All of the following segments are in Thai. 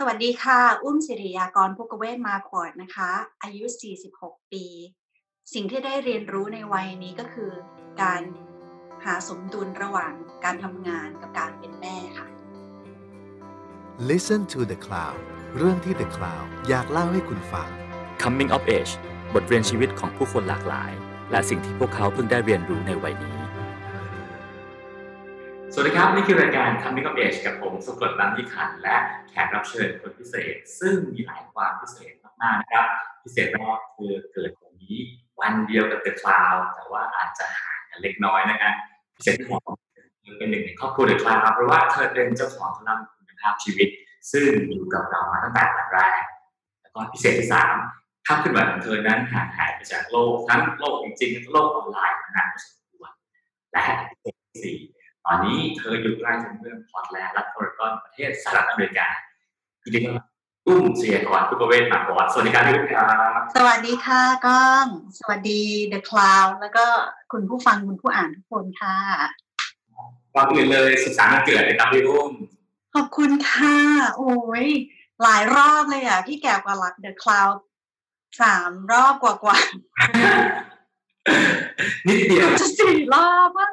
สวัสดีค่ะ อุ้มศิริยากรพุกเวศมาคอร์ดนะคะ อายุ 46 ปี สิ่งที่ได้เรียนรู้ในวัยนี้ก็คือ การหาสมดุลระหว่างการทำงานกับการเป็นแม่ค่ะ Listen to the Cloud เรื่องที่ The Cloud อยากเล่าให้คุณฟัง Coming of Age บทเรียนชีวิตของผู้คนหลากหลาย และสิ่งที่พวกเขาเพิ่งได้เรียนรู้ในวัยนี้ สวัสดีครับ นี่คือรายการ Coming of Age กับผมสุกลรัตน์นิขันและแขกรับเชิญคนพิเศษ ซึ่งมีหลายความพิเศษมากๆนะครับ พิเศษแรกคือเกิดวันนี้วันเดียวกับ The Cloud แต่ว่าอาจจะห่างกันเล็กน้อยนะครับพิเศษที่สองเป็นหนึ่งในครอบครัว The Cloud เพราะว่าเธอเป็นเจ้าของธุรกิจคุณภาพชีวิต ซึ่งอยู่กับเรามาตั้งแต่วันแรกแล้วก็พิเศษที่สามภาพขึ้นไหวของเธอนั้นห่างหายไปจากโลกทั้งโลกจริงๆและโลกออนไลน์มานานพอสมควรและพิเศษที่สี่ ตอนนี้เธออยู่ใกล้ถึงเมืองพอร์ตแลนด์และโอเรกอนประเทศสหรัฐอเมริกายินดีต้อนรับอุ้มเสียกรทุกประเวศมาก่อนสวัสดีครับพี่อุ้มครับสวัสดีค่ะก้องสวัสดี The Cloud แล้วก็คุณผู้ฟังคุณผู้อ่านทุกคนค่ะก่อนอื่นเลยสุขสันต์วันเกิดเลยครับพี่อุ้มขอบคุณค่ะ โอ้ยหลายรอบเลยอะ พี่แก่กว่าหลัก The Cloud สามรอบกว่านิดเดียวๆจะสี่รอบอะ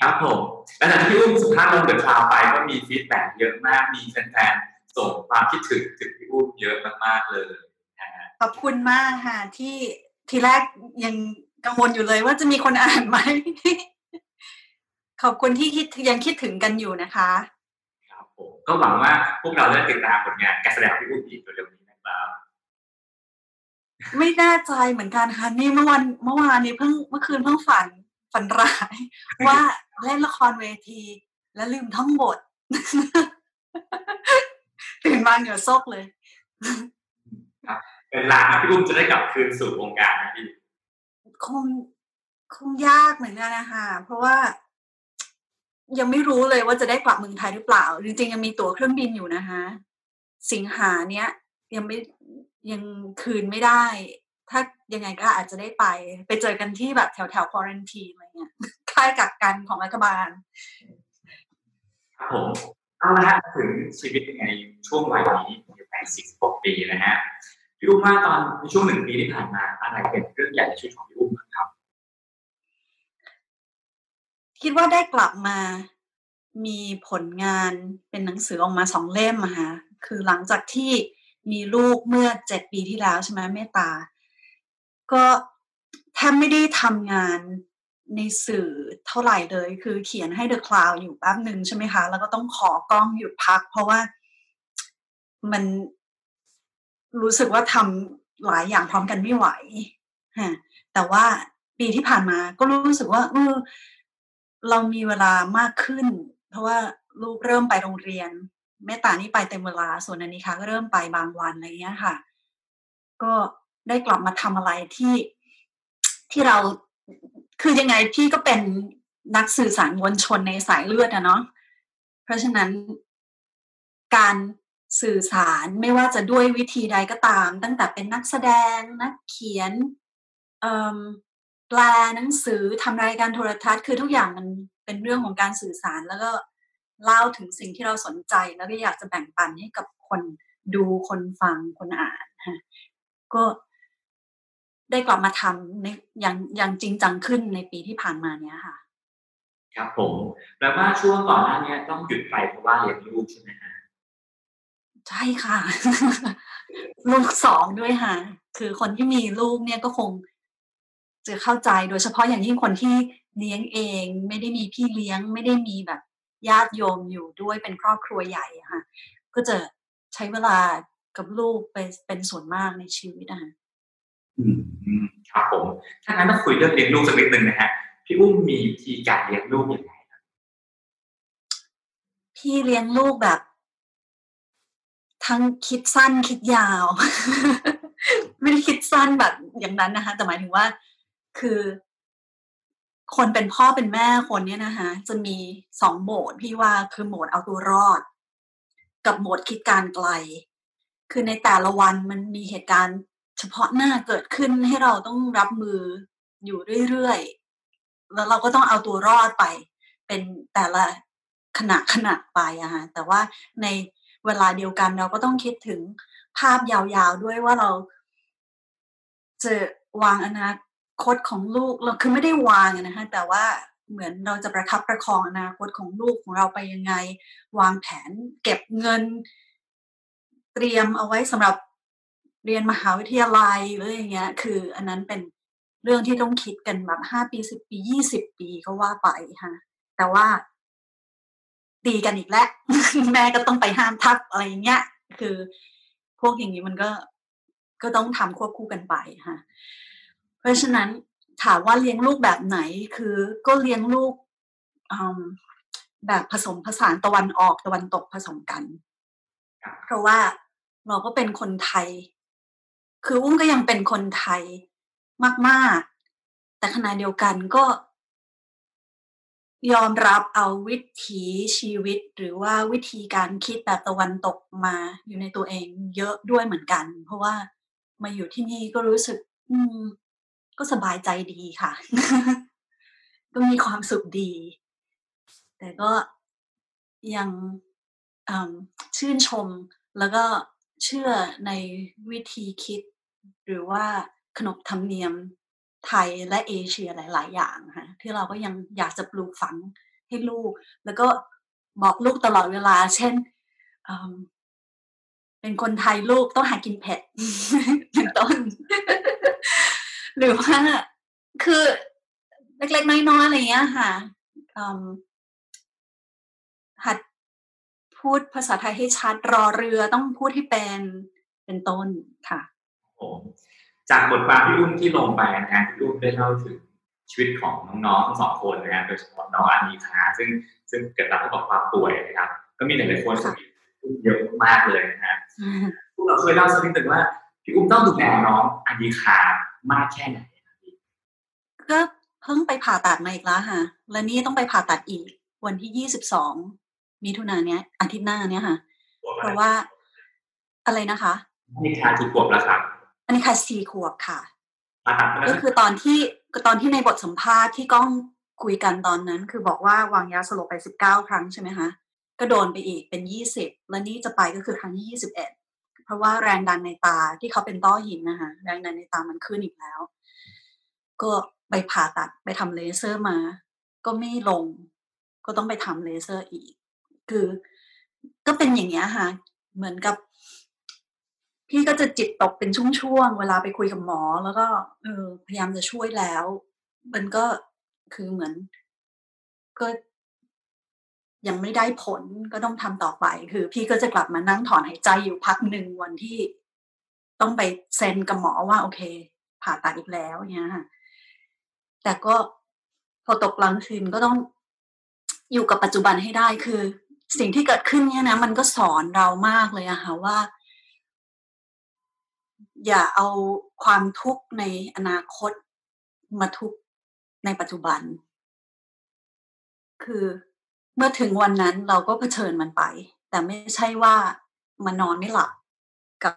ครับผมแล้วจากที่พี่อุ้มสุภาพลง The Cloud ไปก็มี feedback เยอะมาก มีแฟนๆส่งความคิดถึงถึงพี่อุ้มเยอะมากๆเลยนะฮะขอบคุณมากค่ะที่ทีแรกยังกังวลอยู่เลยว่าจะมีคนอ่านไหม ขอบคุณที่คิดยังคิดถึงกันอยู่นะคะ ครับผมก็หวังว่าพวกเราจะได้ติดตามผลงานการแสดงของพี่อุ้มอีกเร็วๆนี้นะครับไม่แน่ใจเหมือนกันค่ะนี่เมื่อวันเมื่อวานนี้เพิ่งเมื่อคืนเพิ่งฝัน ฝันร้ายว่าเล่นละครเวที แล้วลืมท่องบทตื่นมาเหงื่อซกเลยเป็นลางนะพี่อุ้มจะได้กลับคืนสู่วงการนะพี่คงคงยากเหมือนกันนะคะเพราะว่า ยังไม่รู้เลยว่าจะได้กลับเมืองไทยหรือเปล่า จริงๆยังมีตั๋วเครื่องบินอยู่นะคะสิงหาเนี้ยยังไม่ยังคืนไม่ได้ ถ้า ยังไงก็อาจจะได้ไป ไปเจอกันที่แบบแถวแถวควอรันทีอะไรเงี้ยค่ายกักกันของรัฐบาลครับผมเอาละฮะถึงชีวิตในช่วงวัยนี้ใน46 ปีนะฮะพี่อุ้มว่าตอนในช่วงหนึ่งปีที่ผ่านมาอะไรเป็นเรื่องใหญ่ในชีวิตของพี่อุ้มบ้างครับ คิดว่าได้กลับมามีผลงานเป็นหนังสือออกมาสองเล่มอะค่ะคือหลังจากที่มีลูกเมื่อเจ็ดปีที่แล้วใช่ไหมเมตตา ก็แทบไม่ได้ทำงานในสื่อเท่าไหร่เลย คือเขียนให้ The Cloud อยู่แป๊บหนึ่งใช่ไหมคะ แล้วก็ต้องขอกล้องหยุดพัก เพราะว่ามันรู้สึกว่าทำหลายอย่างพร้อมกันไม่ไหวฮะแต่ว่าปีที่ผ่านมาก็รู้สึกว่าเออเรามีเวลามากขึ้น เพราะว่าลูกเริ่มไปโรงเรียนแม่ตานี่ไปเต็มเวลา ส่วนอันนี้ค่ะก็เริ่มไปบางวันอะไรเงี้ยค่ะ ก็ ได้กลับมาทำอะไรที่ที่เราคือยังไงพี่ก็เป็นนักสื่อสารมวลชนในสายเลือดอะเนาะเพราะฉะนั้นการสื่อสารไม่ว่าจะด้วยวิธีใดก็ตาม ตั้งแต่เป็นนักแสดงนักเขียนแปลหนังสือทำรายการโทรทัศน์คือทุกอย่างมันเป็นเรื่องของการสื่อสารแล้วก็เล่าถึงสิ่งที่เราสนใจแล้วก็อยากจะแบ่งปันให้กับคนดูคนฟังคนอ่านก็ ได้กลับมาทำในอย่างอย่างจริงจังขึ้นในปีที่ผ่านมาเนี้ยค่ะ ครับผมแปลว่าช่วงก่อนหน้านี้ต้องหยุดไปเพราะว่าเลี้ยงลูกใช่ไหมฮะใช่ค่ะ ลูกสองด้วยค่ะ คือคนที่มีลูกเนี่ยก็คงจะเข้าใจโดยเฉพาะอย่างยิ่งคนที่เลี้ยงเอง ไม่ได้มีพี่เลี้ยง ไม่ได้มีแบบญาติโยมอยู่ด้วยเป็นครอบครัวใหญ่อะค่ะ ก็จะใช้เวลากับลูกเป็นเป็นส่วนมากในชีวิตนะคะอืมอืม ครับผมถ้างั้นต้องคุยเรื่องเลี้ยงลูกสักนิดนึงนะฮะพี่อุ้มมีวิธีการเลี้ยงลูกอย่างไรครับพี่เลี้ยงลูกแบบ ทั้งคิดสั้นคิดยาว ไม่ได้คิดสั้นแบบอย่างนั้นนะคะ แต่หมายถึงว่า คือ คนเป็นพ่อเป็นแม่คนเนี้ยนะคะจะมีสองโหมดพี่ว่าคือโหมดเอาตัวรอด กับโหมดคิดการไกล คือในแต่ละวันมันมีเหตุการณ์ เฉพาะหน้าเกิดขึ้นให้เราต้องรับมืออยู่เรื่อยๆ แล้วเราก็ต้องเอาตัวรอดไป เป็นแต่ละขณะขณะไปอะฮะแต่ว่าในเวลาเดียวกันเราก็ต้องคิดถึงภาพยาวๆด้วยว่าเราจะวางอนาคตของลูกเราคือไม่ได้วางนะคะแต่ว่าเหมือนเราจะประคับประคองอนาคตของลูกของเราไปยังไง วางแผนเก็บเงิน เตรียมเอาไว้สำหรับ เรียนมหาวิทยาลัยหรืออย่างเงี้ย คืออันนั้นเป็นเรื่องที่ต้องคิดกันแบบห้าปีสิบปียี่สิบปีก็ว่าไปค่ะแต่ว่าตีกันอีกแล้วแม่ก็ต้องไปห้ามทับอะไรเงี้ย คือพวกอย่างนี้มันก็ก็ต้องทำควบคู่กันไปค่ะเพราะฉะนั้นถามว่าเลี้ยงลูกแบบไหนคือ ก็เลี้ยงลูกแบบผสมผสานตะวันออกตะวันตกผสมกัน เพราะว่าเราก็เป็นคนไทย คืออุ้มก็ยังเป็นคนไทยมาก ๆ แต่ขณะเดียวกันก็ ยอมรับเอาวิถีชีวิต หรือว่าวิธีการคิดแบบตะวันตกมาอยู่ในตัวเองเยอะด้วยเหมือนกัน เพราะว่ามาอยู่ที่นี่ก็รู้สึก อืม ก็สบายใจดีค่ะ ก็มีความสุขดี แต่ก็ยังชื่นชมแล้วก็เชื่อในวิธีคิด หรือว่าขนบธรรมเนียมไทยและเอเชียหลาย ๆ อย่างค่ะที่เราก็ยังอยากจะปลูกฝังให้ลูก แล้วก็บอกลูกตลอดเวลา เช่นเป็นคนไทยลูกต้องหากินเผ็ดเป็นต้น หรือว่าคือเล็กๆน้อยๆอะไรเงี้ยค่ะหัดพูดภาษาไทยให้ชัดรอเรือต้องพูดให้เป็นเป็นต้นค่ะ โอ้จากบทความพี่อุ้มที่ลงไปนะฮะพี่อุ้มได้เล่าถึงชีวิตของน้องๆทั้งสองคนนะฮะโดยเฉพาะน้องอานีคาซึ่งซึ่งเกิดจากความป่วยนะครับ ก็มีหลายๆคนสนิทเยอะมากเลยนะฮะพวกเราเคยเล่าสักนิดหนึ่งว่าพี่อุ้มต้องดูแลน้องอานีคามากแค่ไหนก็เพิ่งไปผ่าตัดมาอีกแล้วค่ะ และนี่ต้องไปผ่าตัดอีกวันที่ยี่สิบสองมิถุนาเนี้ยอาทิตย์หน้าเนี้ยค่ะ เพราะว่าอะไรนะคะนี่ค่ะกี่ขวบแล้วครับ อันนี้ค่ะสี่ขวบค่ะก็คือตอนที่ตอนที่ในบทสัมภาษณ์ที่ก้องคุยกันตอนนั้น คือบอกว่าวางยาสลบไปสิบเก้าครั้งใช่ไหมคะก็โดนไปอีกเป็นยี่สิบและนี่จะไปก็คือครั้งที่ยี่สิบเอ็ดเพราะว่าแรงดันในตาที่เขาเป็นต้อหินนะคะแรงดันในตามันขึ้นอีกแล้ว ก็ไปผ่าตัดไปทำเลเซอร์มา ก็ไม่ลง ก็ต้องไปทำเลเซอร์อีก คือ ก็เป็นอย่างเงี้ยค่ะ เหมือนกับ พี่ก็จะจิตตกเป็นช่วงๆ เวลาไปคุยกับหมอ แล้วก็เออพยายามจะช่วยแล้ว มันก็คือเหมือน ก็ยังไม่ได้ผลก็ต้องทำต่อไป คือ พี่ก็จะกลับมานั่งถอนหายใจอยู่พักหนึ่งวันที่ต้องไปเซ็นกับหมอว่า โอเค ผ่าตัดอีกแล้วเนี้ยค่ะแต่ก็พอตกกลางคืนก็ต้องอยู่กับปัจจุบันให้ได้คือ สิ่งที่เกิดขึ้นเนี่ยนะ มันก็สอนเรามากเลยอะค่ะว่า อย่าเอาความทุกข์ในอนาคตมาทุกข์ในปัจจุบัน คือเมื่อถึงวันนั้นเราก็เผชิญมันไป แต่ไม่ใช่ว่ามานอนไม่หลับกับ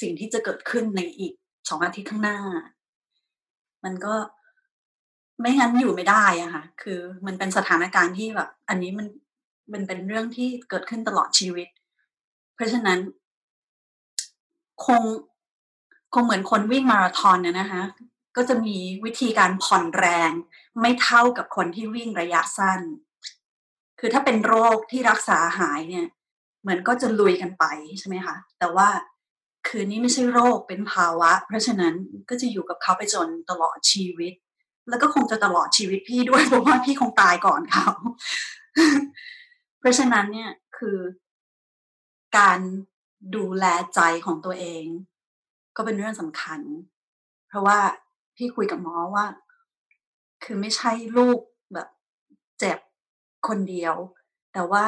สิ่งที่จะเกิดขึ้นในอีกสองอาทิตย์ข้างหน้า มันก็ไม่งั้นอยู่ไม่ได้อะค่ะ คือมันเป็นสถานการณ์ที่แบบ อันนี้มันมันเป็นเรื่องที่เกิดขึ้นตลอดชีวิต เพราะฉะนั้น คง คงเหมือนคนวิ่งมาราธอนเนี่ยนะคะก็จะมีวิธีการผ่อนแรง ไม่เท่ากับคนที่วิ่งระยะสั้น คือถ้าเป็นโรคที่รักษาหายเนี่ย เหมือนก็จะลุยกันไปใช่ไหมคะ แต่ว่าคือนี้ไม่ใช่โรคเป็นภาวะ เพราะฉะนั้นก็จะอยู่กับเขาไปจนตลอดชีวิต แล้วก็คงจะตลอดชีวิตพี่ด้วยเพราะว่าพี่คงตายก่อนเขา เพราะฉะนั้นเนี่ยคือการดูแลใจของตัวเอง ก็เป็นเรื่องสำคัญ เพราะว่าพี่คุยกับหมอว่า คือไม่ใช่ลูกแบบเจ็บคนเดียว แต่ว่า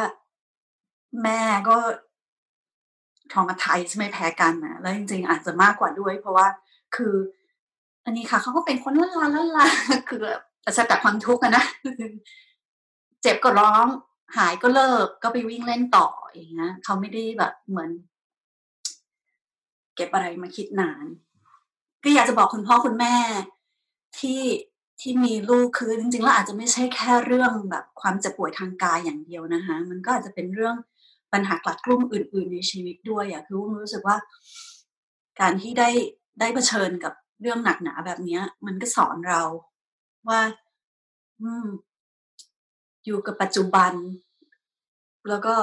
แม่ก็ทรมาไทยใช่ไม่แพ้กันนะแล้วจริง ๆ อาจจะมากกว่าด้วย เพราะว่าคือ อันนี้ค่ะเขาก็เป็นคนละลาละลาคือประสาทความทุกข์นะเจ็บก็ร้องหายก็เลิกก็ไปวิ่งเล่นต่ออย่างเงี้ยเขาไม่ได้แบบเหมือน ก็บอะไรมาคิดนาน ก็อยากจะบอกคุณพ่อคุณแม่ที่ที่มีลูกคือจริงๆแล้วอาจจะไม่ใช่แค่เรื่องแบบความเจ็บป่วยทางกายอย่างเดียวนะคะมันก็อาจจะเป็นเรื่องปัญหากลัดกลุ้มอื่น ๆ ในชีวิตด้วยอะคืออุ้มรู้สึกว่า การที่ได้ได้เผชิญกับเรื่องหนักหนาแบบเนี้ยมันก็สอนเราว่า อืม อยู่กับปัจจุบัน แล้วก็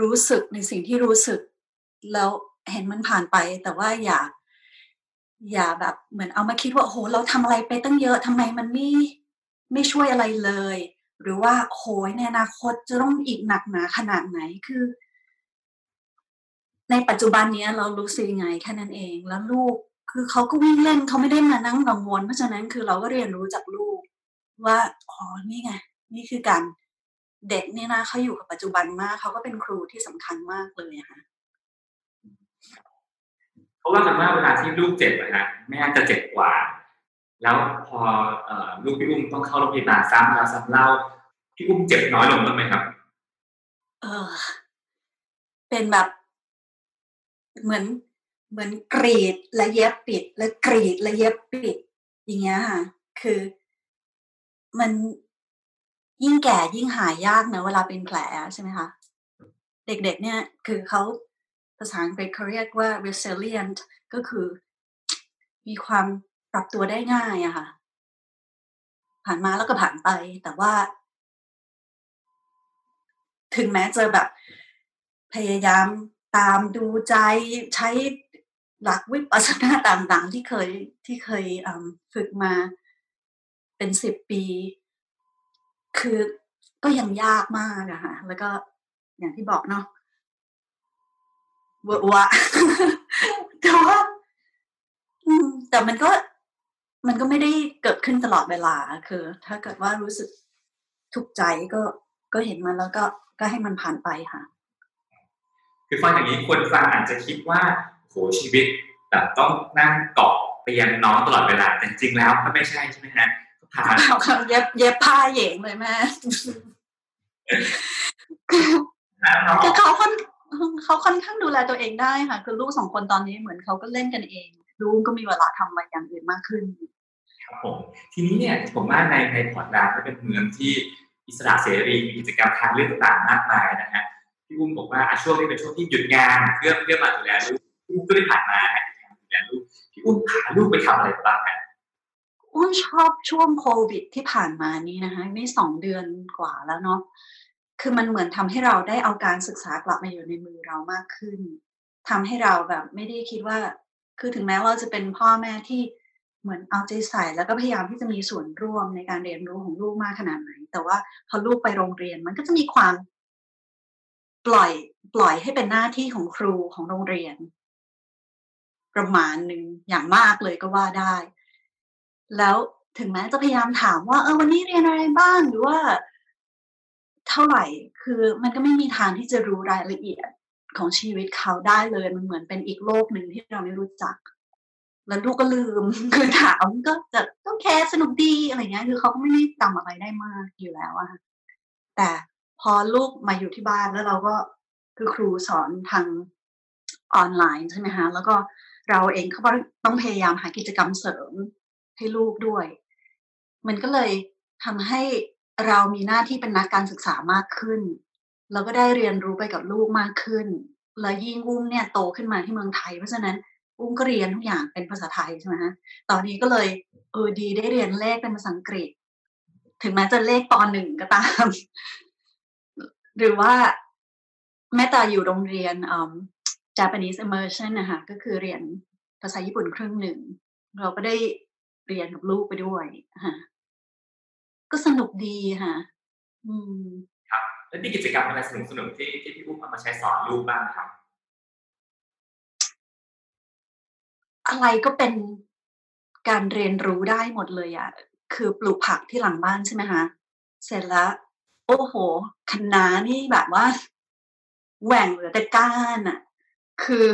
รู้สึกในสิ่งที่รู้สึกแล้ว เห็นมันผ่านไป แต่ว่าอย่า อย่าแบบเหมือนเอามาคิดว่าโหเราทำอะไรไปตั้งเยอะทำไมมันไม่ไม่ช่วยอะไรเลย หรือว่าโหยในอนาคตจะต้องอีกหนักหนาขนาดไหนคือ ในปัจจุบันนี้เรารู้สึกยังไงแค่นั้นเองแล้วลูกคือเขาก็วิ่งเล่นเขาไม่ได้มานั่งกังวลเพราะฉะนั้นคือเราก็เรียนรู้จากลูก ว่าอ๋อนี่ไงนี่คือการเด็กเนี่ยนะเขาอยู่กับปัจจุบันมากเขาก็เป็นครูที่สำคัญมากเลยค่ะ เพราว่ากันว่าเวลาที่ลูกเจ็บนะฮะแม่จะเจ็บกว่า แล้วพออลูกพี่อุ้มต้องเข้าโรงพยาบาลซ้ำแล้วซ้ำเล่าพี่อุ้มเจ็บน้อยลงบ้างไหมครับ เออ เป็นแบบ เหมือนเหมือนกรีดและเย็บปิด และกรีดและเย็บปิด อย่างเงี้ยค่ะ คือ มันยิ่งแก่ยิ่งหายยากนะเวลาเป็นแผลใช่ไหมคะเด็กๆเนี่ย คือเขา ภาษาอังกฤษเขาเรียกว่า resilient ก็คือมีความปรับตัวได้ง่ายอะค่ะ ผ่านมาแล้วก็ผ่านไป แต่ว่า ถึงแม้จะแบบ พยายามตามดูใจใช้หลักวิปัสสนาต่างๆ ที่เคยที่เคยฝึกมาเป็นสิบปี คือก็ยังยากมากอะค่ะแล้วก็อย่างที่บอกเนาะ วะวะแต่ว่าแต่มันก็มันก็ไม่ได้เกิดขึ้นตลอดเวลา คือ ถ้าเกิดว่ารู้สึกทุกใจก็ก็เห็นมันแล้วก็ก็ให้มันผ่านไปค่ะ คือฟังอย่างนี้คนฟังอาจจะคิดว่าโหชีวิตแบบต้องนั่งเกาะเตียงน้องตลอดเวลาแต่จริงแล้วมันไม่ใช่ใช่ไหมฮะพาเขาเย็บเย็บผ้าเหยงเลยแม่คือเขาค่อน เขาค่อนข้างดูแลตัวเองได้ค่ะ คือลูกสองคนตอนนี้เหมือนเขาก็เล่นกันเองลูกก็มีเวลาทำอะไรอย่างอื่นมากขึ้น ครับผมทีนี้เนี่ยผมว่าในในพอร์ตแลนด์ก็เป็นเมืองที่อิสระเสรีมีกิจกรรมทางเลือกต่างๆมากมายนะฮะพี่อุ้มบอกว่าช่วงนี้เป็นช่วงที่หยุดงานเพื่อเพื่อมาดูแลลูกพี่อุ้มก็ได้ผ่านมาดูแลลูกพี่อุ้มพาลูกไปทำอะไรบ้างฮะอุ้มชอบช่วงโควิดที่ผ่านมานี้นะคะนี่สองเดือนกว่าแล้วเนาะ คือมันเหมือนทำให้เราได้เอาการศึกษากลับมาอยู่ในมือเรามากขึ้นทำให้เราแบบไม่ได้คิดว่า คือถึงแม้ว่าจะเป็นพ่อแม่ที่เหมือนเอาใจใส่แล้วก็พยายามที่จะมีส่วนร่วมในการเรียนรู้ของลูกมากขนาดไหน แต่ว่าพอลูกไปโรงเรียนมันก็จะมีความ ปล่อยปล่อยให้เป็นหน้าที่ของครูของโรงเรียน ประมาณหนึ่งอย่างมากเลยก็ว่าได้ แล้วถึงแม้จะพยายามถามว่าเออวันนี้เรียนอะไรบ้างหรือว่า เท่าไหร่คือมันก็ไม่มีทางที่จะรู้รายละเอียดของชีวิตเขาได้เลยมันเหมือนเป็นอีกโลกหนึ่งที่เราไม่รู้จัก แล้วลูกก็ลืมคือถามก็จะต้องแค่สนุกดีอะไรเงี้ยคือเขาก็ไม่ได้จำอะไรได้มากอยู่แล้วอะแต่พอลูกมาอยู่ที่บ้านแล้วเราก็คือครูสอนทางออนไลน์ใช่ไหมคะแล้วก็เราเองเขาต้องพยายามหากิจกรรมเสริมให้ลูกด้วย มันก็เลยทำให้ เรามีหน้าที่เป็นนักการศึกษามากขึ้น เราก็ได้เรียนรู้ไปกับลูกมากขึ้น แล้วยิ่งอุ้มเนี่ยโตขึ้นมาที่เมืองไทย เพราะฉะนั้นอุ้มก็เรียนทุกอย่างเป็นภาษาไทยใช่ไหมฮะตอนนี้ก็เลยเออดีได้เรียนเลขเป็นภาษาอังกฤษ ถึงแม้จะเลขปหนึ่งก็ตาม หรือว่าแม่ตาอยู่โรงเรียนอ่า Japanese immersion นะคะก็คือเรียนภาษาญี่ปุ่นครึ่งหนึ่ง เราก็ได้เรียนกับลูกไปด้วยค่ะ ก็สนุกดีค่ะ อืมครับแล้วมีกิจกรรมอะไรสนุกสนุกที่ที่พี่อุ้มเอามาใช้สอนลูกบ้างครับ อะไรก็เป็นการเรียนรู้ได้หมดเลยอะคือปลูกผักที่หลังบ้านใช่ไหมคะเสร็จแล้ว โอ้โหคะน้านี่แบบว่าแหว่งเหลือแต่ก้านอะคือ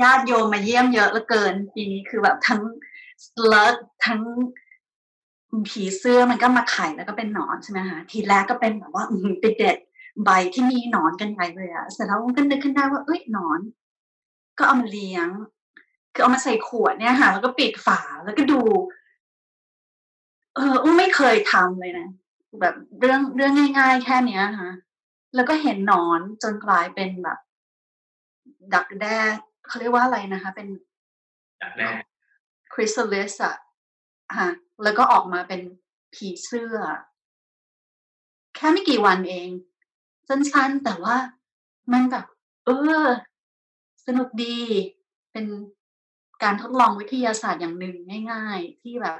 ญาติโยมมาเยี่ยมเยอะเหลือเกินปีนี้คือแบบทั้งเลิศทั้ง ผีเสื้อมันก็มาไข่แล้วก็เป็นหนอนใช่ไหมคะทีแรกก็เป็นแบบว่าไปเด็ดใบที่มีหนอนกันใหญ่เลยอะเสร็จแล้วก็นึกขึ้นได้ว่าเอ้ยหนอน ก็เอามาเลี้ยง คือเอามาใส่ขวดเนี่ยค่ะ แล้วก็ปิดฝาแล้วก็ดู เอออุ้มไม่เคยทำเลยนะแบบเรื่องเรื่องง่าย ๆ แค่เนี้ยค่ะแล้วก็เห็นหนอนจนกลายเป็นแบบ ดักแด้เขาเรียกว่าอะไรนะคะ เป็นดักแด้คริสตัลลิสอะฮะ แล้วก็ออกมาเป็นผีเสื้อ แค่ไม่กี่วันเอง สั้นๆ แต่ว่ามันแบบ เออ สนุกดี เป็นการทดลองวิทยาศาสตร์อย่างหนึ่งง่าย ๆ ที่แบบ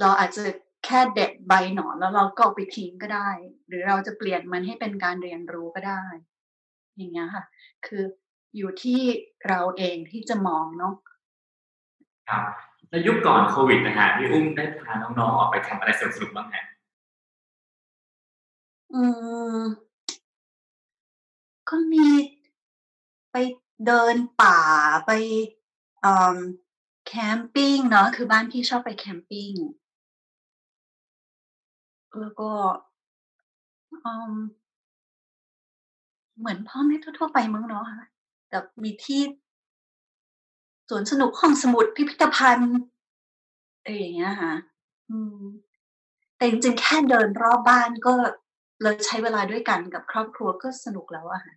เราอาจจะแค่เด็ดใบหนอนแล้วเราก็เอาไปทิ้งก็ได้ หรือเราจะเปลี่ยนมันให้เป็นการเรียนรู้ก็ได้ อย่างเงี้ยค่ะ คืออยู่ที่เราเองที่จะมองเนาะครับ ในยุคก่อนโควิดนะฮะพี่อุ้มได้พาน้องๆออกไปทำอะไรสนุกๆบ้างฮะอืมก็มีไปเดินป่าไปเอ่อแคมปิ้งเนาะคือบ้านพี่ชอบไปแคมปิ้งแล้วก็อืมเหมือนพ่อแม่ทั่วๆไปมั้งเนาะแต่มีที่ สวนสนุกห้องสมุดพิพิธภัณฑ์อะไรอย่างเงี้ยค่ะ อืม แต่จริงๆแค่เดินรอบบ้านก็เราใช้เวลาด้วยกันกับครอบครัวก็สนุกแล้วอะค่ะ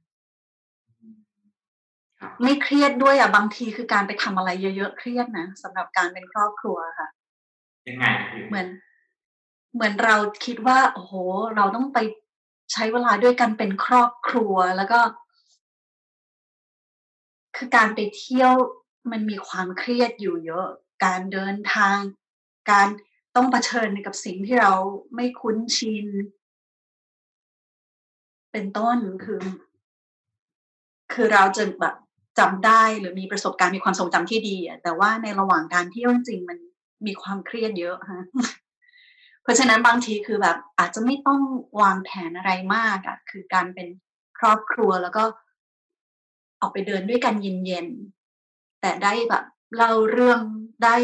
ครับไม่เครียดด้วยอะบางทีคือการไปทำอะไรเยอะๆเครียดนะสำหรับการเป็นครอบครัวค่ะยังไงพี่เหมือน เหมือนเราคิดว่า โอ้โห เราต้องไปใช้เวลาด้วยกันเป็นครอบครัวแล้วก็ คือการไปเที่ยว มันมีความเครียดอยู่เยอะ การเดินทาง การต้องเผชิญกับสิ่งที่เราไม่คุ้นชิน เป็นต้นคือ คือเราจะแบบจำได้หรือมีประสบการณ์มีความทรงจำที่ดีอะแต่ว่าในระหว่างการเที่ยวจริงมันมีความเครียดเยอะฮะเพราะฉะนั้นบางทีคือแบบอาจจะไม่ต้องวางแผนอะไรมากอะคือการเป็นครอบครัวแล้วก็ออกไปเดินด้วยกันเย็น แต่ได้แบบเล่าเรื่องได้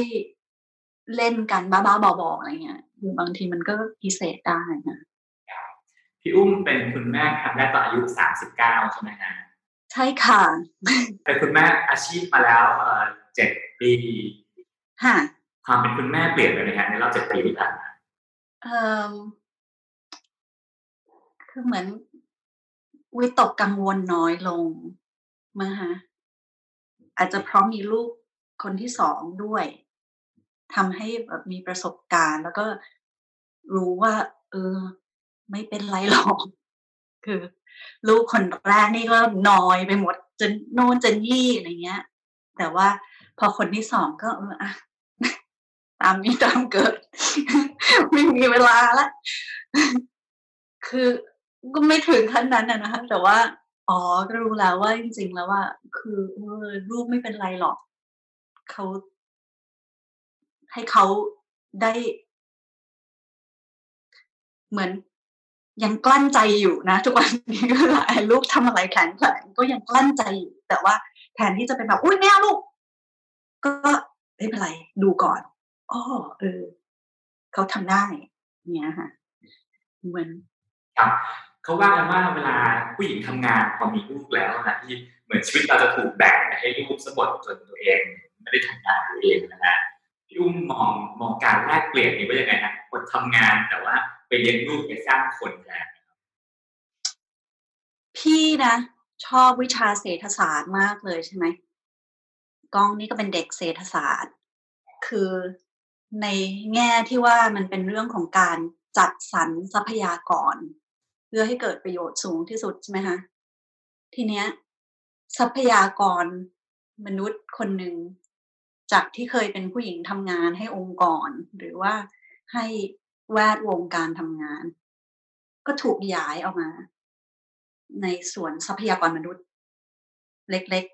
เล่นกันบ้าๆบอๆอะไรเงี้ยคือบางทีมันก็พิเศษได้นะพี่อุ้มเป็นคุณแม่ครั้งแรกตอนอายุสามสิบเก้าใช่ไหมฮะใช่ค่ะเป็นคุณแม่อาชีพมาแล้วเอ่อเจ็ดปีค่ะความเป็นคุณแม่เปลี่ยนไปไหมฮะในรอบเจ็ดปีที่ผ่านมาเอ่อคือเหมือนวิตกกังวลน้อยลงมาฮะ อาจจะพราะมีลูกคนที่สองด้วยทำให้แบบมีประสบการณ์ แล้วก็รู้ว่า เออ ไม่เป็นไรหรอก คือ ลูกคนแรกนี่ก็นอยไปหมดจนโน่นจนนี่อะไรเงี้ย แต่ว่าพอคนที่สองก็เอออะตามมีตามเกิด ไม่มีเวลาละคือก็ไม่ถึงขั้นนั้นนะนะคะแต่ว่า อ๋อก็รู้แล้วว่าจริง ๆ แล้วว่า คือเออลูกไม่เป็นไรหรอกเขาให้เขาได้ เหมือนยังกลั้นใจอยู่นะ ทุกวันนี้ก็หลายลูกทำอะไรแข็งแกร่งก็ยังกลั้นใจอยู่ แต่ว่าแทนที่จะเป็นแบบอุ้ยแม่ลูก ก็ไม่เป็นไรดูก่อนอ๋อเออเขาทำได้ เนี้ยค่ะเหมือนครับ เขาว่ากันว่าเวลาผู้หญิงทำงานพอมีลูกแล้วนะที่เหมือนชีวิตเราจะถูกแบ่งให้ลูกสมบดจนตัวเองไม่ได้ทำงานตัวเองนะฮะพี่อุ้มมองมองการแลกเปลี่ยนนี้ว่ายังไงฮะคนทำงานแต่ว่าไปเลี้ยงลูกไปสร้างคนแทนพี่นะชอบวิชาเศรษฐศาสตร์มากเลยใช่ไหมกล้องนี่ก็เป็นเด็กเศรษฐศาสตร์ คือในแง่ที่ว่ามันเป็นเรื่องของการจัดสรรทรัพยากร เพื่อให้เกิดประโยชน์สูงที่สุดใช่ไหมคะทีเนี้ย ทรัพยากรมนุษย์คนหนึ่งจากที่เคยเป็นผู้หญิงทำงานให้องค์กร หรือว่าให้แวดวงการทำงาน ก็ถูกย้ายออกมา ในส่วนทรัพยากรมนุษย์ เล็ก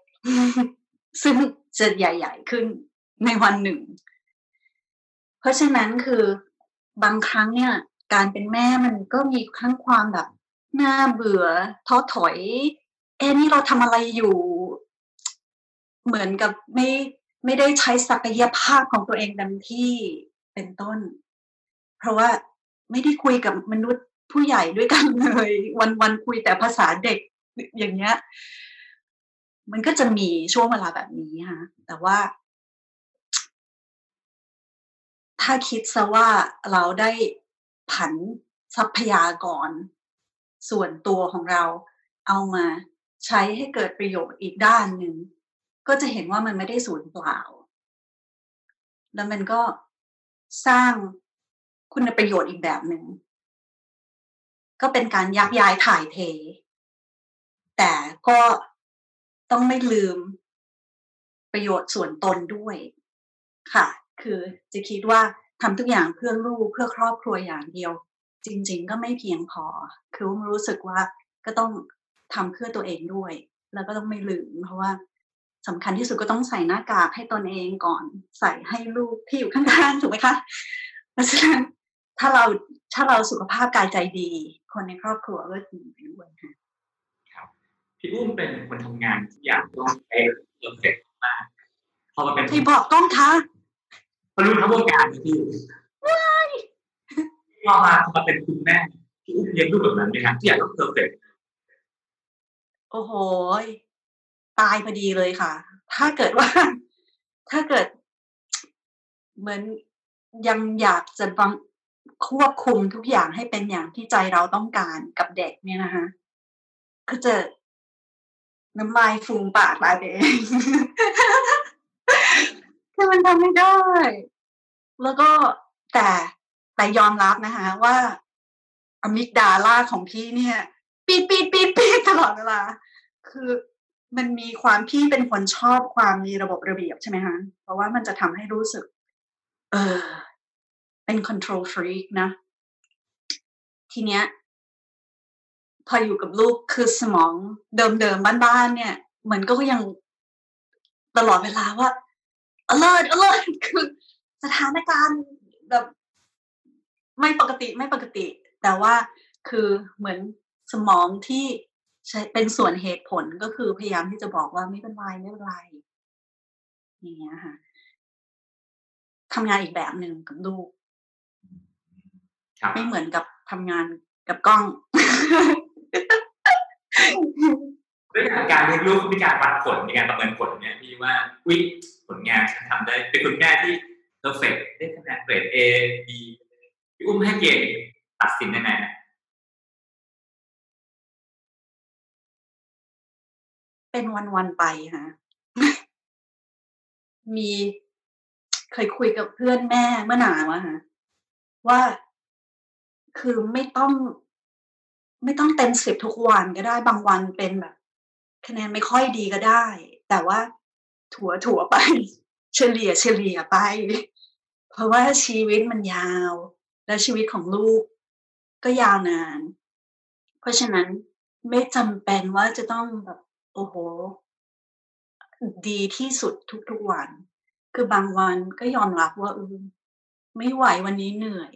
ๆ ซึ่งจะใหญ่ ๆ ขึ้นในวันหนึ่ง เพราะฉะนั้นคือบางครั้งเนี่ย การเป็นแม่มันก็มีทั้งความแบบน่าเบื่อท้อถอย เอ๊นี่เราทำอะไรอยู่ เหมือนกับไม่ไม่ได้ใช้ศักยภาพของตัวเองเต็มที่เป็นต้น เพราะว่าไม่ได้คุยกับมนุษย์ผู้ใหญ่ด้วยกันเลย วันวันคุยแต่ภาษาเด็กอย่างเงี้ย มันก็จะมีช่วงเวลาแบบนี้ค่ะแต่ว่า ถ้าคิดซะว่าเราได้ ผันทรัพยากร ส่วนตัวของเราเอามาใช้ให้เกิดประโยชน์อีกด้านหนึ่ง ก็จะเห็นว่ามันไม่ได้สูญเปล่า แล้วมันก็สร้างคุณประโยชน์อีกแบบหนึ่ง ก็เป็นการยักย้ายถ่ายเท แต่ก็ต้องไม่ลืมประโยชน์ส่วนตนด้วย ค่ะ คือจะคิดว่า ทำทุกอย่างเพื่อลูกเพื่อครอบครัวอย่างเดียว จริง ๆ ก็ไม่เพียงพอ คือรู้สึกว่าก็ต้องทำเพื่อตัวเองด้วย แล้วก็ต้องไม่ลืมเพราะว่าสำคัญที่สุดก็ต้องใส่หน้ากากให้ตนเองก่อน ใส่ให้ลูกที่อยู่ข้างๆถูกไหมคะเพราะฉะนั้นถ้าเราถ้าเราสุขภาพกายใจดี คนในครอบครัวก็ดีไปด้วยค่ะครับพี่อุ้มเป็นคนทำงานทุกอย่างต้องเป๊ะ perfect มากพอมาเป็นที่บอกกล้องคะ พอรู้ทั้งวงการเลยพี่พอมาพอมาเป็นคุณแม่พี่อุ้มเลี้ยงลูกแบบนั้นไหมครับที่อยากต้อง perfectโอ้โหยตายพอดีเลยค่ะ ถ้าเกิดว่า ถ้าเกิด เหมือนยังอยากจะบังควบคุมทุกอย่างให้เป็นอย่างที่ใจเราต้องการกับเด็กเนี่ยนะคะก็จะน้ำลายฟูมปากตายไปเอง คือมันทำไม่ได้ แล้วก็แต่แต่ยอมรับนะคะว่าอมิกดาล่าของพี่เนี่ยปีดปีดปีดปีดตลอดเวลา คือมันมีความพี่เป็นคนชอบความมีระบบระเบียบใช่ไหมคะเพราะว่ามันจะทำให้รู้สึก เออ เป็น control freak นะ ทีเนี้ย พออยู่กับลูกคือสมองเดิมๆบ้านๆเนี่ย มันก็ยังตลอดเวลาว่า alert alert คือสถานการณ์แบบไม่ปกติไม่ปกติ แต่ว่าคือเหมือนสมองที่ใช้เป็นส่วนเหตุผลก็คือพยายามที่จะบอกว่าไม่เป็นไรไม่เป็นไรอย่างเงี้ยค่ะทำงานอีกแบบหนึ่งกับลูกครับไม่เหมือนกับทำงานกับกล้องด้วยการการเลี้ยงลูกมีการวัดผลมีการประเมินผลเนี่ยพี่ว่าวิ ผลงานฉันทำได้เป็นคุณแม่ที่เพอร์เฟกได้คะแนนเกรด A B พี่อุ้มให้เกณฑ์ตัดสินยังไงเป็นวันๆไปค่ะมีเคยคุยกับเพื่อนแม่เมื่อนานวะฮะว่าคือไม่ต้อง ไม่ต้องเต็มสิบทุกวันก็ได้บางวันเป็นแบบ คะแนนไม่ค่อยดีก็ได้ แต่ว่า ถั่วถั่วไป เฉลี่ยเฉลี่ยไป เพราะว่าชีวิตมันยาว และชีวิตของลูกก็ยาวนาน เพราะฉะนั้นไม่จำเป็นว่าจะต้องแบบโอ้โห ดีที่สุดทุกๆวัน คือบางวันก็ยอมรับว่าเออไม่ไหววันนี้เหนื่อย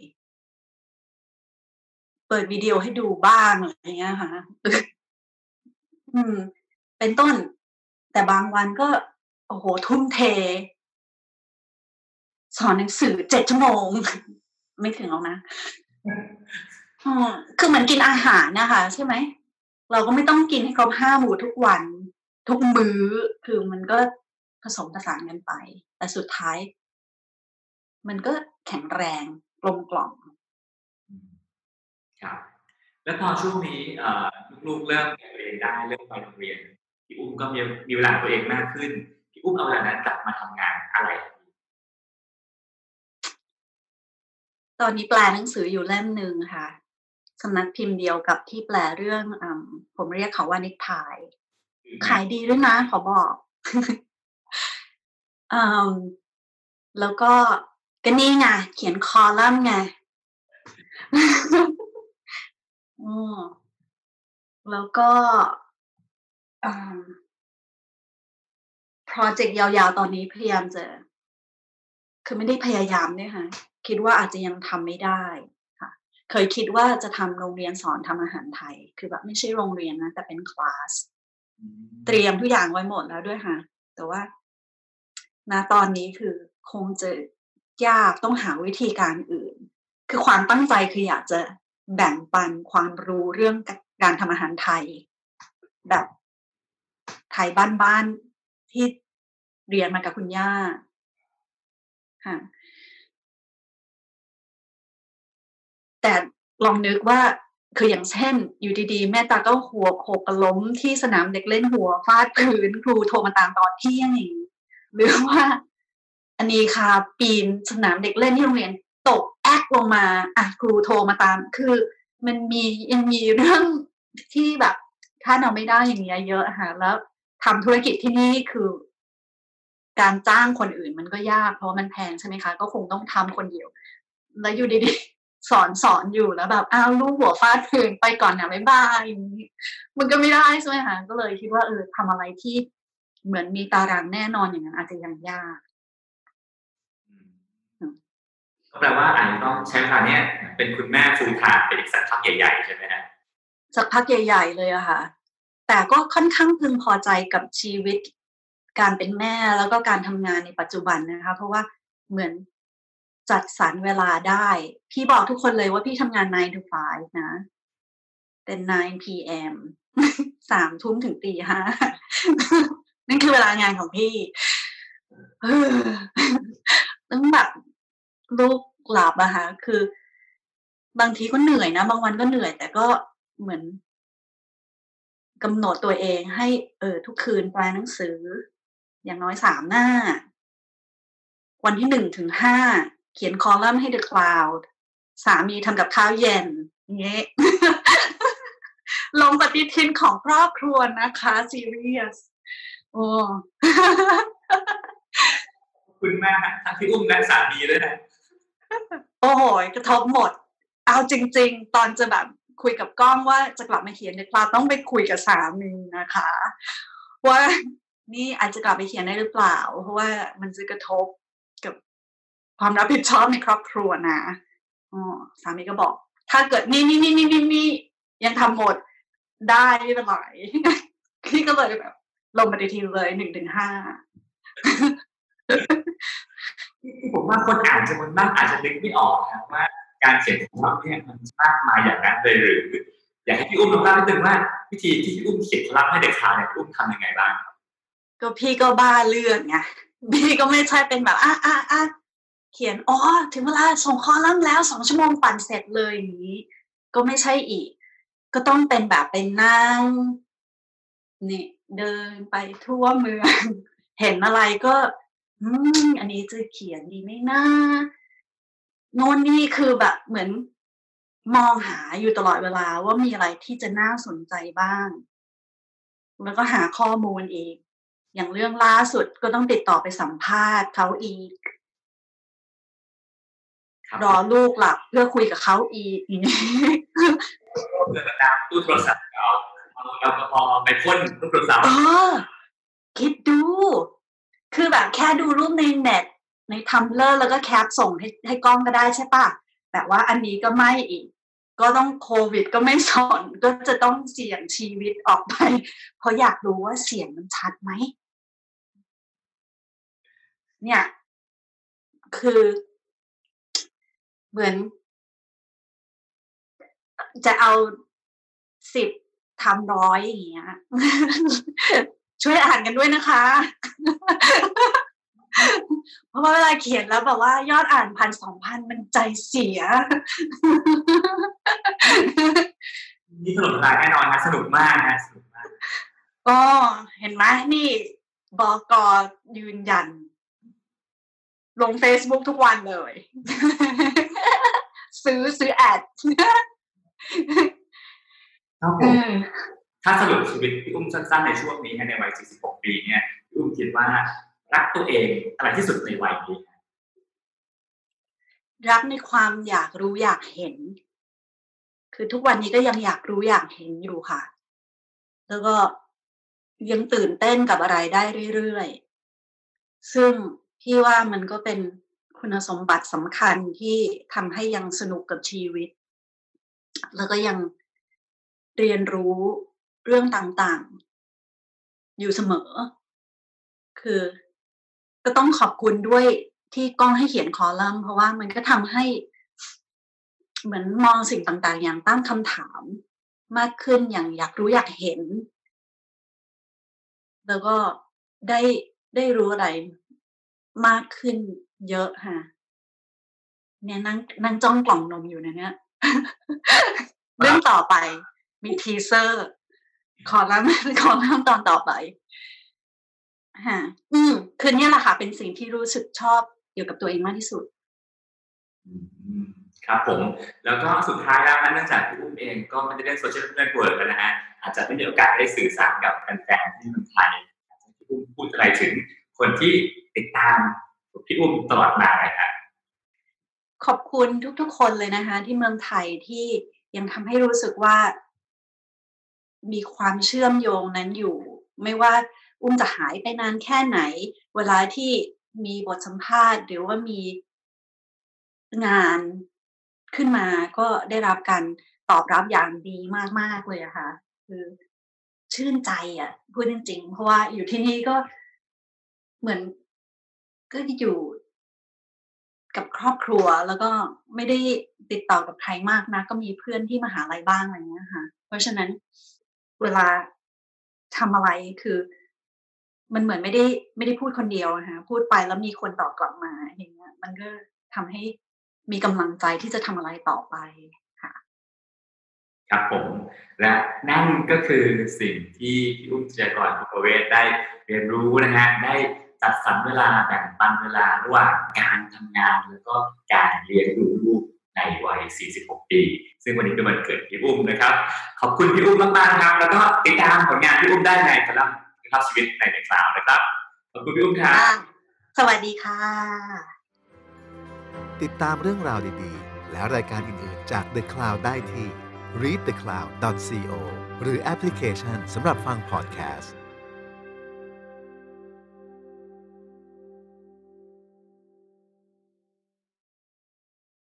เปิดวิดีโอให้ดูบ้างอะไรอย่างเงี้ยค่ะอืม เป็นต้น แต่บางวันก็ โอ้โห ทุ่มเท สอนหนังสือเจ็ดชั่วโมง ไม่ถึงหรอกนะคือเหมือนกินอาหารนะคะ ใช่ไหม เราก็ไม่ต้องกินให้ครบห้าหมู่ทุกวัน ทุกมื้อ คือมันก็ผสมผสานกันไป แต่สุดท้าย มันก็แข็งแรงกลมกล่อมครับแล้วพอช่วงนี้ลูกๆเริ่มเรียนได้เริ่มไปโรงเรียนพี่อุ้มก็มีมีเวลาตัวเองมากขึ้น พี่อุ้มเอาเวลานั้นกลับมาทำงานอะไร ตอนนี้แปลหนังสืออยู่เล่มหนึ่งค่ะสำนักพิมพ์เดียวกับที่แปลเรื่องอผมเรียกเขาว่านิกทาย ขายดีด้วยนะขอบอกอืมแล้วก็ก็นี่ไงเขียนคอลัมน์ไงอืมแล้วก็ โปรเจกต์ยาวๆ ตอนนี้พยายามจะคือไม่ได้พยายามเนี่ยค่ะ คิดว่าอาจจะยังทำไม่ได้ค่ะ เคยคิดว่าจะทำโรงเรียนสอนทำอาหารไทย คือแบบไม่ใช่โรงเรียนนะแต่เป็นคลาสเตรียมทุกอย่างไว้หมดแล้วด้วยค่ะ แต่ว่าณตอนนี้คือคงจะยากต้องหาวิธีการอื่น คือความตั้งใจคืออยากจะแบ่งปันความรู้เรื่องการทำอาหารไทย แบบไทยบ้านๆ ที่เรียนมากับคุณย่าค่ะแต่ลองนึกว่าคืออย่างเช่น อยู่ดีๆ แม่ตาก็หัวโขกกระล้มที่สนามเด็กเล่นหัวฟาดพื้นครูโทรมาตามตอนเที่ยงอย่างนี้หรือว่าอันนี้ค่ะ ปีนสนามเด็กเล่นที่โรงเรียนตกแอกลงมาอะครูโทรมาตาม คือมันมียังมีเรื่องที่แบบถ้าเราไม่ได้อย่างเงี้ยเยอะค่ะแล้ว ทำธุรกิจที่นี่คือ การจ้างคนอื่นมันก็ยาก เพราะมันแพงใช่ไหมคะ ก็คงต้องทำคนเดียว แล้วอยู่ดีๆ สอนสอนอยู่แล้วแบบอ้าวลูกหัวฟาดพื้นไปก่อนนะบ๊ายบายอย่างนี้มันก็ไม่ได้ใช่ไหมคะก็เลยคิดว่าเออทำอะไรที่เหมือนมีตารางแน่นอนอย่างนั้นอาจจะยังยากก็แปลว่าอาจจะต้องใช้เวลาเนี้ยเป็นคุณแม่ฟูลไทม์ไปอีกสักพักใหญ่ๆใช่ไหมฮะสักพักใหญ่ ๆ เลยอะค่ะ แต่ก็ค่อนข้างพึงพอใจกับชีวิตการเป็นแม่แล้วก็การทำงานในปัจจุบันนะคะ เพราะว่าเหมือนจัดสรรเวลาได้ พี่บอกทุกคนเลยว่าพี่ทำงาน 9 to 5 นะ เป็น 9 p.m. สามทุ่มถึงตีห้านั่นคือเวลางานของพี่ต้องแบบลูกหลับอะค่ะคือบางทีก็เหนื่อยนะ บางวันก็เหนื่อย แต่ก็เหมือน กำหนดตัวเองให้เออทุกคืนแปลหนังสือ อย่างน้อยสามหน้า วันที่หนึ่งถึงห้าเขียนคอลัมน์ให้ The Cloud สามีทำกับข้าวเย็นเงี้ยลงปฏิทินของครอบครัวนะคะซีเรียสโอ้คุณแม่ทั้งพี่อุ้มและสามีด้วยนะ โอ้โหกระทบหมด เอาจริง ๆ ตอนจะแบบ คุยกับกล้องว่าจะกลับมาเขียนในคลาต้องไปคุยกับสามีนะคะ ว่านี่อาจจะกลับไปเขียนได้หรือเปล่า เพราะว่ามันจะกระทบกับความรับผิดชอบในครอบครัวนะอ๋อสามีก็บอก ถ้าเกิดนี่นี่นี่นี่นี่นี่ยังทำหมดได้ไม่เป็นไรพี่ก็เลยแบบลงปฏิทินเลยหนึ่งถึงห้าที่ผมว่าคนอ่านจำนวนมากอาจจะนึกไม่ออกนะว่า การเขียนคอลัมน์เนี่ยมันมากมายอย่างนั้นเลยหรือ อยากให้พี่อุ้มลองเล่านิดนึงว่าวิธีที่พี่อุ้มเขียนคอลัมน์ให้เด็กข่าวเนี่ยอุ้มทำยังไงบ้างก็พี่ก็บ้าเรื่องไงพี่ก็ไม่ใช่เป็นแบบอะอะอะเขียนอ๋อถึงเวลาส่งคอลัมน์แล้วสองชั่วโมงปั่นเสร็จเลยอย่างนี้ ก็ไม่ใช่อีก ก็ต้องเป็นแบบไปนั่งนี่เดินไปทั่วเมือง เห็นอะไรก็ อืม อันนี้จะเขียนดีไหมนะ โน่นนี่คือแบบเหมือนมองหาอยู่ตลอดเวลาว่ามีอะไรที่จะน่าสนใจบ้าง แล้วก็หาข้อมูลอีกอย่างเรื่องล่าสุดก็ต้องติดต่อไปสัมภาษณ์เขาอีกครับรอลูกหลับเพื่อคุยกับเขาอีกอย่างนี้เดินตามตู้โทรศัพท์เอาเอาแอลกอฮอล์ไปพ่นตู้โทรศัพท์เออคิดดู คือแบบแค่ดูรูปในเน็ต ในทัมเลอร์แล้วก็แคปส่งให้ให้กล้องก็ได้ใช่ปะแต่ว่าอันนี้ก็ไม่อีก ก็ต้องโควิดก็ไม่สอนก็จะต้องเสี่ยงชีวิตออกไป เพราะอยากรู้ว่าเสียงมันชัดไหม เนี่ย คือ เหมือน จะเอาสิบทำร้อยอย่างเงี้ย ช่วยอ่านกันด้วยนะคะ เพราะว่าเวลาเขียนแล้วแบบว่ายอดอ่านพันสองพันมันใจเสีย นี่ถล่มทลายแน่นอนนะสนุกมากนะสนุกมาก ก็เห็นไหมนี่บอกอยืนยัน ลง Facebook ทุกวันเลย ซื้อซื้อแอดครับผเอมอถ้าสรุปชีวิตพี่อุ้มสั้นๆในช่วงนี้ในวัย 46 ปีเนี่ยพี่อุ้มคิดว่า รักตัวเองอะไรที่สุดในวัยนี้รักในความอยากรู้อยากเห็น คือทุกวันนี้ก็ยังอยากรู้อยากเห็นอยู่ค่ะ แล้วก็ยังตื่นเต้นกับอะไรได้เรื่อยๆ ซึ่งพี่ว่ามันก็เป็นคุณสมบัติสำคัญที่ทำให้ยังสนุกกับชีวิต แล้วก็ยังเรียนรู้เรื่องต่างๆ อยู่เสมอ คือ ก็ต้องขอบคุณด้วยที่กล้องให้เขียนคอลัมน์เพราะว่ามันก็ทำให้ เหมือนมองสิ่งต่าง ๆ อย่างตั้งคำถามมากขึ้นอย่างอยากรู้อยากเห็น แล้วก็ได้ได้รู้อะไรมากขึ้นเยอะค่ะ เนี่ยนั่งนั่งจ้องกล่องนมอยู่นะเนี่ยเรื่องต่อไป มี teaser ขอเล่าขอเล่าตอนต่อไปฮะอืม คือเนี่ยแหละค่ะเป็นสิ่งที่รู้สึกชอบเกี่ยวกับตัวเองมากที่สุดอืมครับผม แล้วก็สุดท้ายแล้วนะเนื่องจากพี่อุ้มเองก็ไม่ได้เล่น social network แล้วนะฮะอาจจะไม่มีโอกาสได้สื่อสารกับแฟนๆที่เมืองไทยอยากให้พี่อุ้มพูดอะไรถึงคนที่ติดตามพี่อุ้มตลอดมาเลยครับขอบคุณทุกๆ คนเลยนะคะ ที่เมืองไทยที่ยังทำให้รู้สึกว่า มีความเชื่อมโยงนั้นอยู่ ไม่ว่า อุ้มจะหายไปนานแค่ไหน เวลาที่มีบทสัมภาษณ์หรือว่ามีงานขึ้นมาก็ได้รับการตอบรับอย่างดีมาก ๆ เลยอะค่ะ คือชื่นใจอะพูดจริงๆ เพราะว่าอยู่ที่นี่ก็เหมือนก็อยู่กับครอบครัวแล้วก็ไม่ได้ติดต่อกับใครมากนะก็มีเพื่อนที่มหาลัยบ้างอะไรเงี้ยค่ะ เพราะฉะนั้นเวลาทำอะไรคือ มันเหมือนไม่ได้ไม่ได้พูดคนเดียวนะคะพูดไปแล้วมีคนตอบกลับมาอย่างเงี้ย มันก็ทำให้มีกำลังใจที่จะทำอะไรต่อไปค่ะ ครับผม และนั่นก็คือสิ่งที่พี่อุ้มเจยากรภูเวศได้เรียนรู้นะฮะได้จัดสรรเวลาแบ่งปันเวลาระหว่างการทำงานแล้วก็การเรียนรู้ลูกในวัย 46 ปี ซึ่งวันนี้เป็นวันเกิดพี่อุ้มนะครับ ขอบคุณพี่อุ้มมากๆครับ แล้วก็ติดตามผลงานพี่อุ้มได้ในกระลัง ภาพชีวิตในในคลาวนะครับขอบคุณพี่อุ้มครับสวัสดีค่ะ ติดตามเรื่องราวดีๆ และรายการอื่นๆจาก The Cloud ได้ที่ readthecloud.co หรือแอปพลิเคชันสำหรับฟังพอดแคสต์